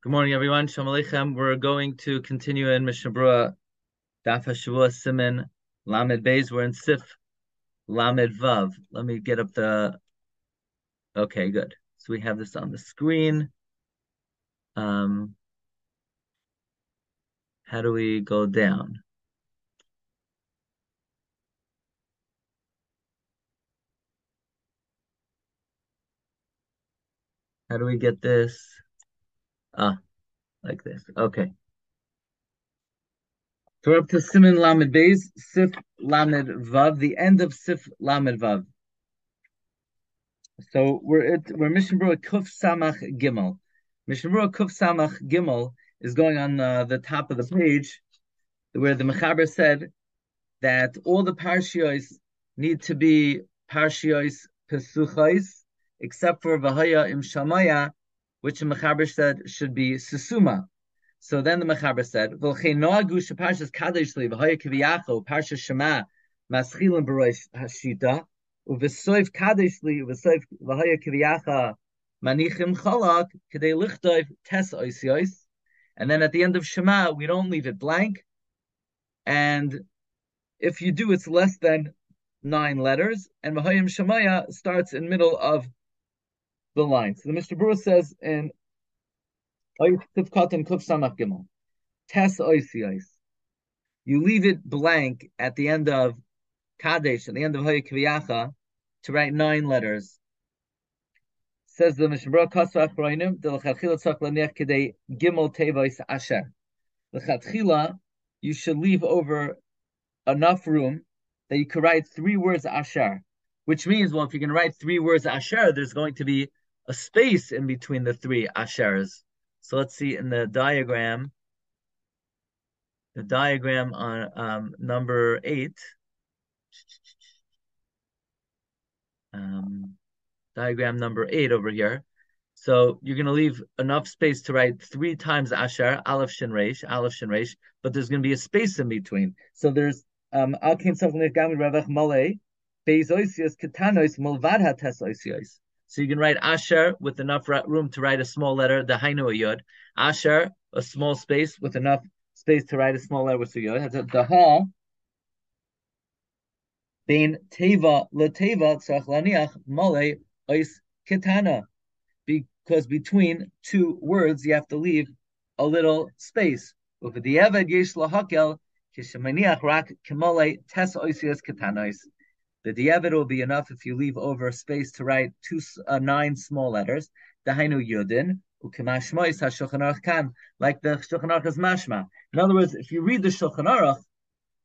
Good morning, everyone. Shalom Aleichem. We're going to continue in Mishnah Berurah, Daf HaShavua Siman Lamed Beis. We're in Sif Lamed Vav. Let me get up the. Okay, good. So we have this on the screen. Um, how do we go down? How do we get this? Ah, like this. Okay. So we're up to Siman Lamed Beis, Sif Lamed Vav, the end of Sif Lamed Vav. So we're at we're Mishnah Kuf Samach Gimel. Mishnah Kuf Samach Gimel is going on uh, the top of the page, where the Mechaber said that all the parshios need to be parshios pesuchos, except for Vahaya im Shamaya, which the Mechaber said should be Susuma. So then the Mechaber said, "V'lchei noagu sheparshas kadosh li v'haya kiviyacho parshas Shema maschilim b'roish hashita uvesoif kadosh li uvesoif v'haya kiviyacha manichim chalak kedei lichtov tes oisiois." And then at the end of Shema, we don't leave it blank. And if you do, it's less than nine letters. And V'hayim Shemaya starts in middle of the line. So the Mishnah Berurah says in Tes. You leave it blank at the end of Kadesh, at the end of Hayakviyacha, to write nine letters. Says the Mishnah Kasach Roinim, the L'chadchila tzach lanech kedei gimel tevois asher. L'chadchila, you should leave over enough room that you could write three words asher, which means, well, if you can write three words asher, there's going to be a space in between the three ashers. So let's see in the diagram, the diagram on um, number eight. Um, diagram number eight over here. So you're going to leave enough space to write three times Asher, Aleph Shin Reish, Aleph Shin Reish, but there's going to be a space in between. So there's um Al Kain Sofnif Gami Ravach Male, Beis Oisios Mulvad HaTes. So you can write Asher with enough room to write a small letter, the Hainu Yod. Asher, a small space with enough space to write a small letter with the Yod. The Ha, Bein Teva Lateva Tzach Male Ois Ketana. Because between two words you have to leave a little space. Over the Eved Yesh Lahakel, Kishemaniach Rak Kemale Tes Oisios Ketanois. The diavad will be enough if you leave over space to write two uh, nine small letters. Dahainu kan, like the shulchan aruch is mashma. In other words, if you read the shulchan aruch,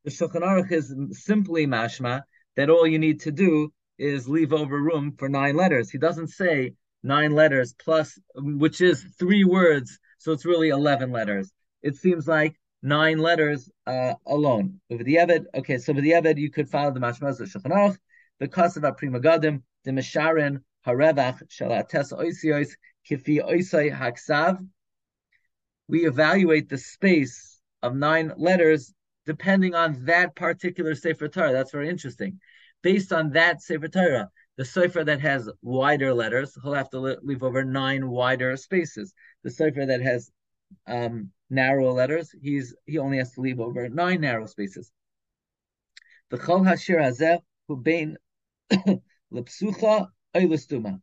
the shulchan aruch is simply mashma that all you need to do is leave over room for nine letters. He doesn't say nine letters plus, which is three words, so it's really eleven letters. It seems like nine letters uh, alone. Over the Eved, okay, so with the Eved, you could follow the Mashmaz of Shulchan the Kasav Pri Megadim, the Mesharin, Harevach, Shalates Oisios, Kifi Oisai Haksav. We evaluate the space of nine letters depending on that particular Sefer Torah. That's very interesting. Based on that Sefer Torah, the Sefer that has wider letters, he'll have to leave over nine wider spaces. The Sefer that has um, narrow letters, he's he only has to leave over nine narrow spaces. The chol hashir hazeh hu bein lepsucha oilustuma.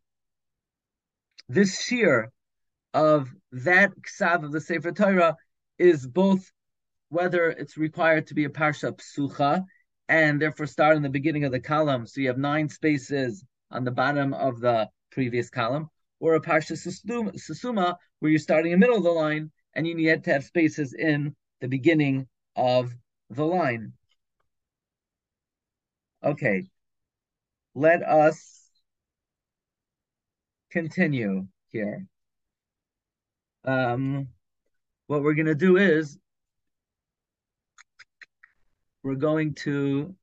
This shear of that ksav of the Sefer Torah is both whether it's required to be a parsha psucha and therefore start in the beginning of the column, so you have nine spaces on the bottom of the previous column, or a parsha susuma where you're starting in the middle of the line and you need to have spaces in the beginning of the line. Okay, let us continue here. Um, what we're going to do is we're going to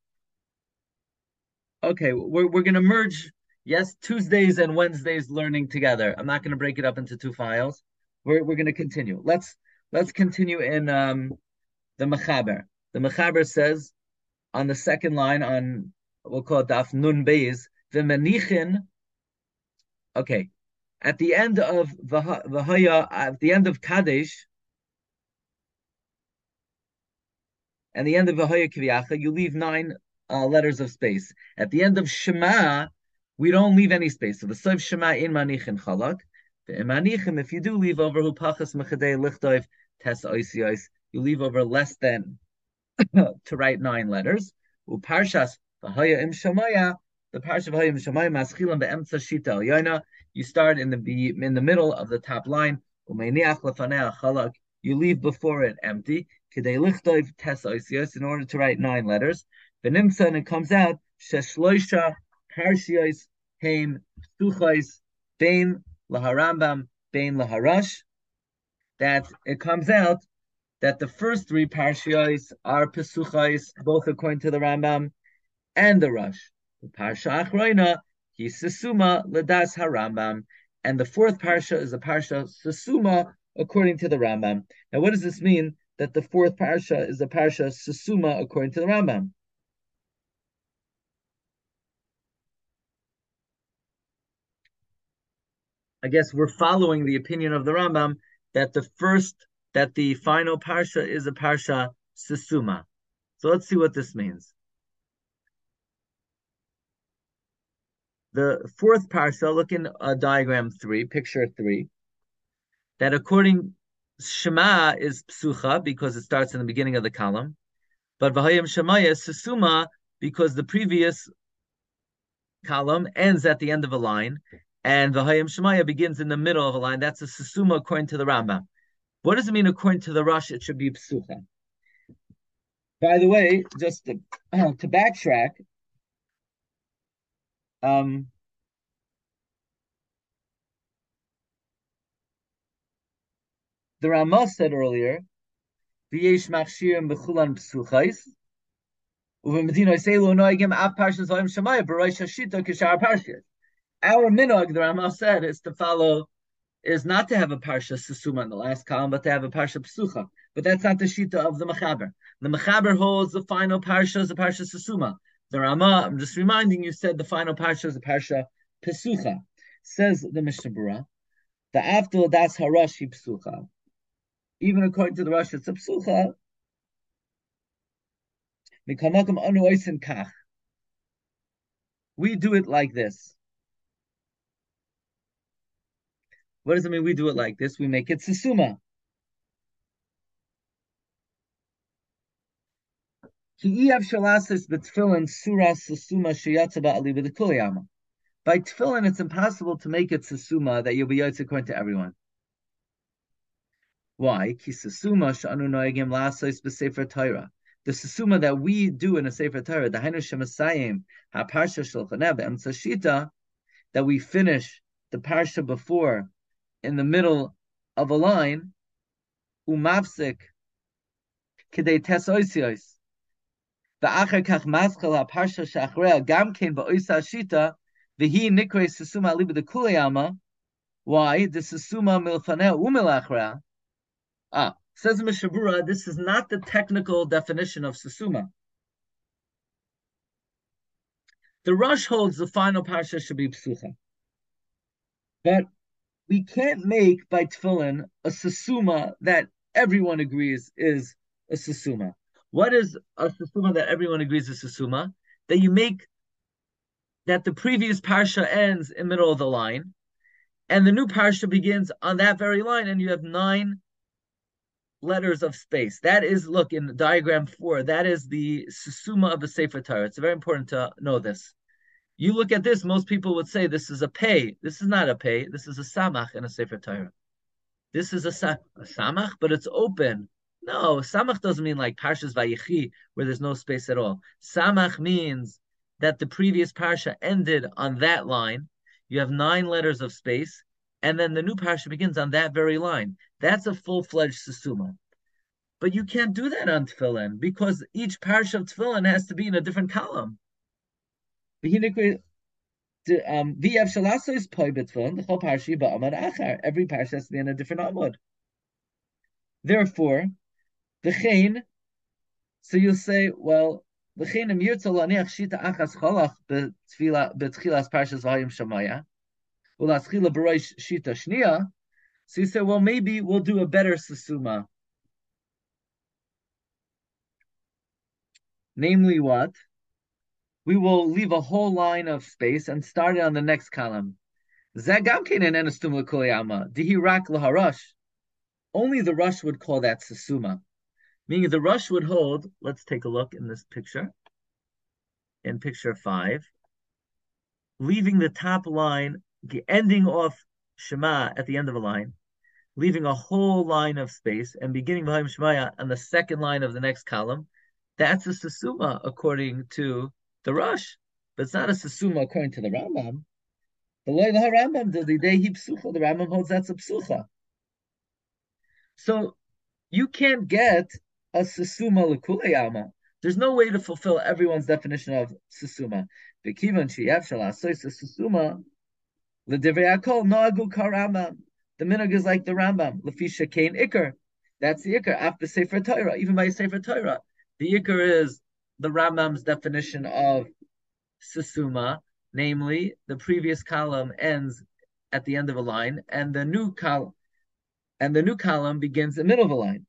okay we're, we're going to merge yes tuesdays and wednesdays learning together i'm not going to break it up into two files we're, we're going to continue. Let's let's continue in um, the Mechaber. The Mechaber says on the second line on we'll call it Daf Nun Beis the Menichin. Okay, at the end of Vahaya, at the end of Kadesh, and the end of Vahaya Kiviacha, you leave nine uh, letters of space. At the end of Shema, we don't leave any space. So the Sof Shema in Manichin Chalak. The Imanichim, if you do leave over Hupachas Mechadei Lichtov Tes Oisios, you leave over less than uh, to write nine letters. Uparshas Vahaya Im Shemaya, the parsha of Hayim Shemaya Maschilam Be'emtza Shita Yoina. You start in the in the middle of the top line. Chalak. You leave before it empty. Kidei Lichtov Tes Oisios in order to write nine letters. V'nimsa and it comes out Sheshloisha Parshios Haim Suchais Bein Laharambam Bein Laharash. That it comes out that the first three parshios are pesuchais, both according to the Rambam and the Rush. The parsha achroina is sesuma ledas harambam, and the fourth parsha is a parsha sesuma according to the Rambam. Now, what does this mean? That the fourth parsha is a parsha sesuma according to the Rambam. I guess we're following the opinion of the Rambam that the first, that the final parsha is a parsha susuma. So let's see what this means. The fourth parsha, look in uh, diagram three, picture three, that according Shema is psucha because it starts in the beginning of the column, but Vahayim Shemaya is sesuma because the previous column ends at the end of a line, and the Hayim Shemaya begins in the middle of a line. That's a susuma according to the Rambam. What does it mean according to the Rush? It should be psucha. By the way, just to, uh, to backtrack, um, the Ramah said earlier, "V'yesh machshirim b'chulan psuchais." Uv'medina seilu noigim av parshas v'ayim shemaya b'roish hashita kishar parshas our minog, the Rama said, is to follow, is not to have a parsha susuma in the last column, but to have a parsha psucha. But that's not the shita of the mechaber. The mechaber holds the final parsha is a parsha susuma. The Rama, I'm just reminding you, said the final parsha is a parsha psucha. Says the Mishnah Berurah, the after das harashi psucha. Even according to the Rosh, it's a psucha. We do it like this. What does it mean we do it like this? We make it susuma. By tefillin, it's impossible to make it susuma that you'll be yotze according to everyone. Why? The susuma that we do in a sefer Torah, the hainu shemasayim ha-parsha shulchan that we finish the parsha before in the middle of a line, umavsik kidei tes kach maschal ha-parsha shachrea gam ken ba'oisa shita v'hi nikre susuma liba de kuliyama. Why? The susuma milfaneh umilachrea. Ah, says Mishnah Berurah, this is not the technical definition of susuma. The Rush holds the final parsha should be psucha. But we can't make by tefillin a susuma that everyone agrees is a susuma. What is a susuma that everyone agrees is a susuma? That you make that the previous parsha ends in middle of the line, and the new parsha begins on that very line, and you have nine letters of space. That is, look in diagram four. That is the susuma of the Sefer Torah. It's very important to know this. You look at this, most people would say this is a pay. This is not a pay. This is a samach in a Sefer Torah. This is a, sa- a samach, but it's open. No, samach doesn't mean like Parshas Vayichi, where there's no space at all. Samach means that the previous parsha ended on that line. You have nine letters of space, and then the new parsha begins on that very line. That's a full-fledged susuma. But you can't do that on tefillin because each parsha of tefillin has to be in a different column. Um, VF Shalasa is poi betfilin, the whole parshi ba'amad achar. Every parsha has to be in a different amud. Therefore, the chain. So you'll say, well, the chain im yirtza laniach shita achas cholach betchilas parshas vayim shamaya. Ulaschila Barosh Shita Shnia. So you say, well, maybe we'll do a better susuma. Namely, what? We will leave a whole line of space and start it on the next column. Only the rush would call that susuma. Meaning the rush would hold, let's take a look in this picture, in picture five, leaving the top line, ending off Shema at the end of a line, leaving a whole line of space and beginning Vahim Shemaya on the second line of the next column, that's a susuma according to the Rush, but it's not a susuma according to the Rambam. The Loy the Rambam the day he psucha. The Rambam holds that's a psucha. So you can't get a susuma lekuleyama. There's no way to fulfill everyone's definition of susuma. The kivan sheyev shalasoy susuma l'divrei akol noagu karambam. The minog is like the Rambam. Lefisha kain ikar. That's the ikar after Sefer Torah. Even by Sefer Torah, the ikar is the Rambam's definition of susuma, namely the previous column ends at the end of a line, and the new column and the new column begins in the middle of a line.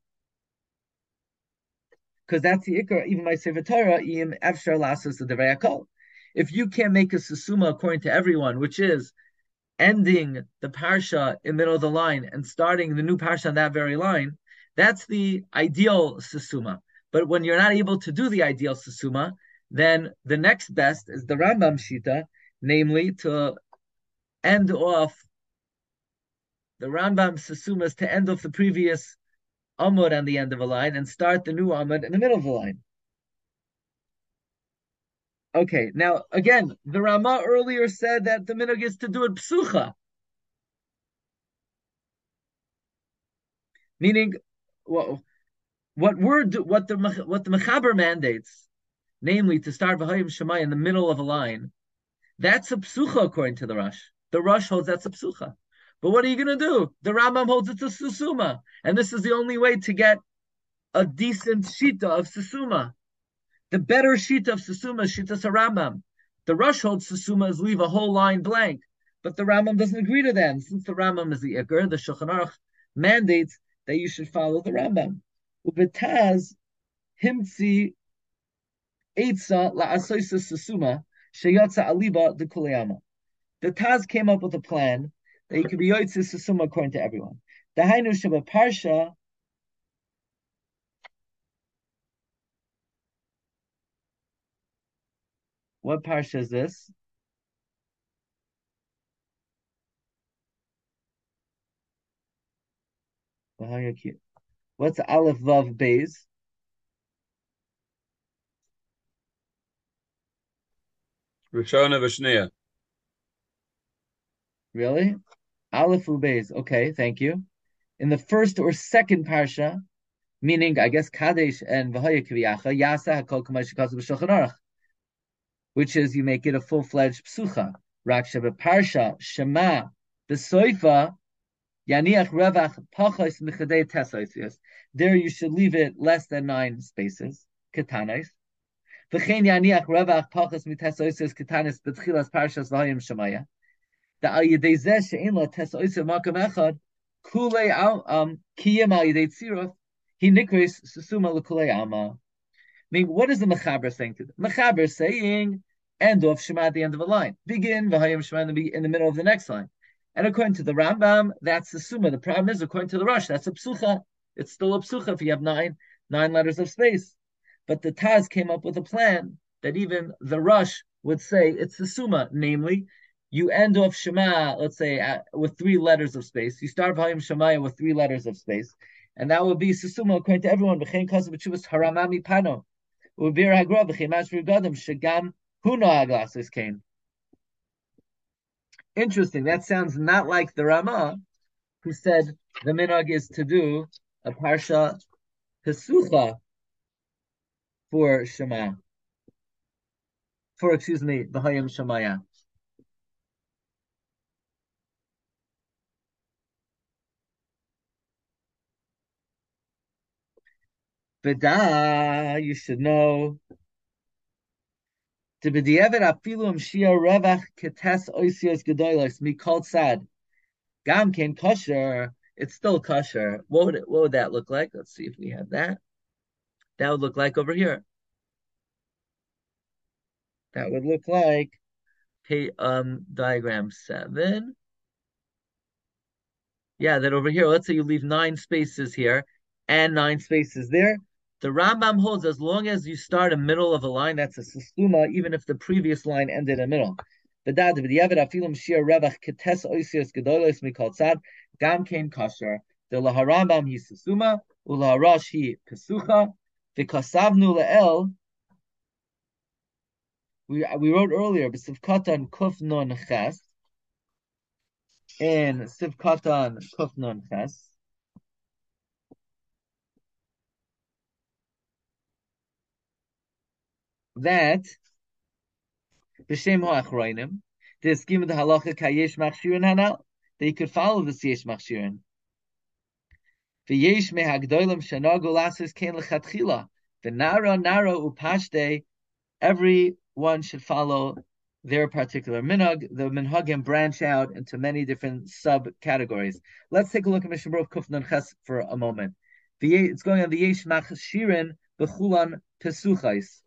Because that's the ikar, even by Sefer Torah, im efshar lasas the If you can't make a susuma according to everyone, which is ending the parsha in the middle of the line and starting the new parsha on that very line, that's the ideal susuma. But when you're not able to do the ideal susuma, then the next best is the Rambam Shita, namely to end off the Rambam Susumas to end off the previous Amud on the end of a line and start the new Amud in the middle of the line. Okay, now again, the Rama earlier said that the minog is to do it psucha, meaning well, what we're do, what the what the mechaber mandates, namely to start v'hayim shemai in the middle of a line, that's a psucha according to the Rush. The Rush holds that's a psucha. But what are you going to do? The Rambam holds it's a susuma, and this is the only way to get a decent shita of susuma. The better sheet of Susuma is Shita Rambam. The Rush holds Susuma is leave a whole line blank, but the Rambam doesn't agree to that. And since the Rambam is the Iker, the Shulchan Aruch mandates that you should follow the Rambam. Ubetaz himtzi eitza la'asoisa Susuma sheyatza aliba de kuleyama. The Taz came up with a plan that you could be Yotzis Susuma according to everyone. The Hainu Shabbat Parsha What parsha is this? What's Aleph Vav Beis? Rishona Vashnia. Really? Aleph Beis. Okay, thank you. In the first or second parsha, meaning I guess Kadesh and Vahaya Kviyacha, Yasa Hakol Kamash Kasu B'Shulchan Aruch which is you make it a full fledged psucha. Raksha parsha shema besoifa yaniach revach pachos michadei tesoisius. There you should leave it less than nine spaces. Ketanis. V'chein yaniach revach pachos mitesoisius ketanis betchilas parshas v'hayim shemaya. The al yedei zeh she'en lo tesoisius makam echad kulei um kiyim al tziruf he nikris susuma l'kulei alma. I mean, what is the Mechaber saying to them? Mechaber saying, end of Shema at the end of a line. Begin V'hayim Shema in the middle of the next line. And according to the Rambam, that's the Summa. The problem is, according to the Rush, that's a psucha. It's still a psucha if you have nine nine letters of space. But the Taz came up with a plan that even the Rush would say it's the Summa, namely, you end off Shema, let's say, at, with three letters of space. You start V'hayim Shema with three letters of space. And that would be Susuma according to everyone. Haramami Pano. Ubir Hagra shagam huno aglasis came. Interesting. That sounds not like the Rama, who said the minhag is to do a parsha pesucha for Shema. For excuse me, Bahayim Shemaya. Veda, you should know To be diavad afilum shia revach ketes oisios gedolos mikol sad. Gam ken kosher. It's still kosher. What would it, what would that look like? Let's see if we have that. That would look like over here. That would look like pay, um, diagram seven. Yeah, that over here, let's say you leave nine spaces here and nine spaces there. The Rambam holds as long as you start a middle of a line, that's a sustuma, even if the previous line ended in the middle. Gam kein kosher. The laharambam he sustuma ulaharash he pesucha v'kasavnu le'el we we wrote earlier, B'sivkatan Kuf Nun Ches, in Sivkatan Kuf Nun Ches. That B'Shem Ha'achroinim, the scheme of the halacha kayesh machshirin that you could follow this yesh machshirin. V'yesh mehagdolim shanagu lasis kein lechatchila. The nara nara upashte, every one should follow their particular minhag. The minhagim branch out into many different subcategories. Let's take a look at Mishnah Baruch Kufnan Ches for a moment. The, it's going on the Yesh Shirin Bechulan Pesuchais.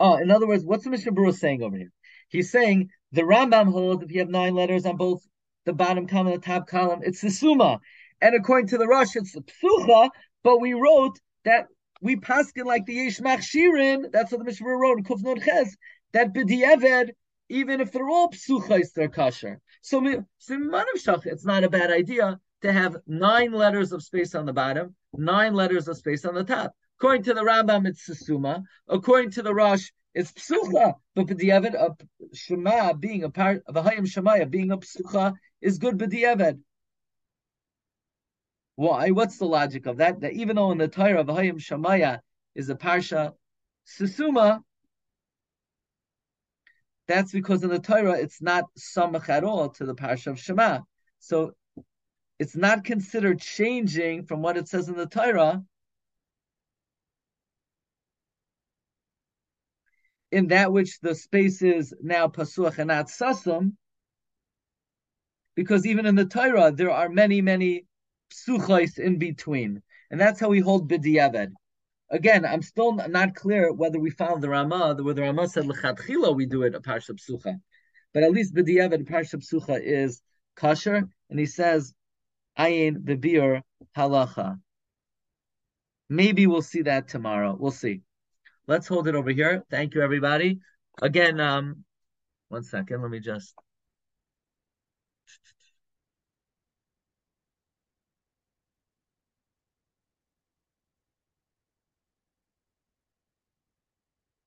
Oh, in other words, what's the Mishnah saying over here? He's saying the Rambam holds if you have nine letters on both the bottom column and the top column, it's the Summa. And according to the Rosh, it's the Psucha, but we wrote that we paskin like the Yesh Shirin, that's what the Mishnah wrote in Ches, that b'di'eved, even if they're all psuchais, they're kosher. So, so it's not a bad idea to have nine letters of space on the bottom, nine letters of space on the top. According to the Rambam, it's Sasuma. According to the Rosh, it's psucha. But b'di'eved, a shema being a part of a hayim shemaya being a psucha is good b'di'eved. Why? What's the logic of that? That even though in the Torah of Hayim Shamaya is a parsha Susuma, that's because in the Torah it's not samach at all to the parsha of Shema. So it's not considered changing from what it says in the Torah. In that which the space is now pasuach and not sasum, because even in the Torah there are many, many psuchos in between. And that's how we hold b'diavad. Again, I'm still not clear whether we found the Rama, whether the Rama said l'chatchila we do it a parsha psucha. But at least b'diavad parsha psucha is kosher, and he says ayin bebir halacha. Maybe we'll see that tomorrow. We'll see. Let's hold it over here. Thank you, everybody. Again, um, one second. Let me just.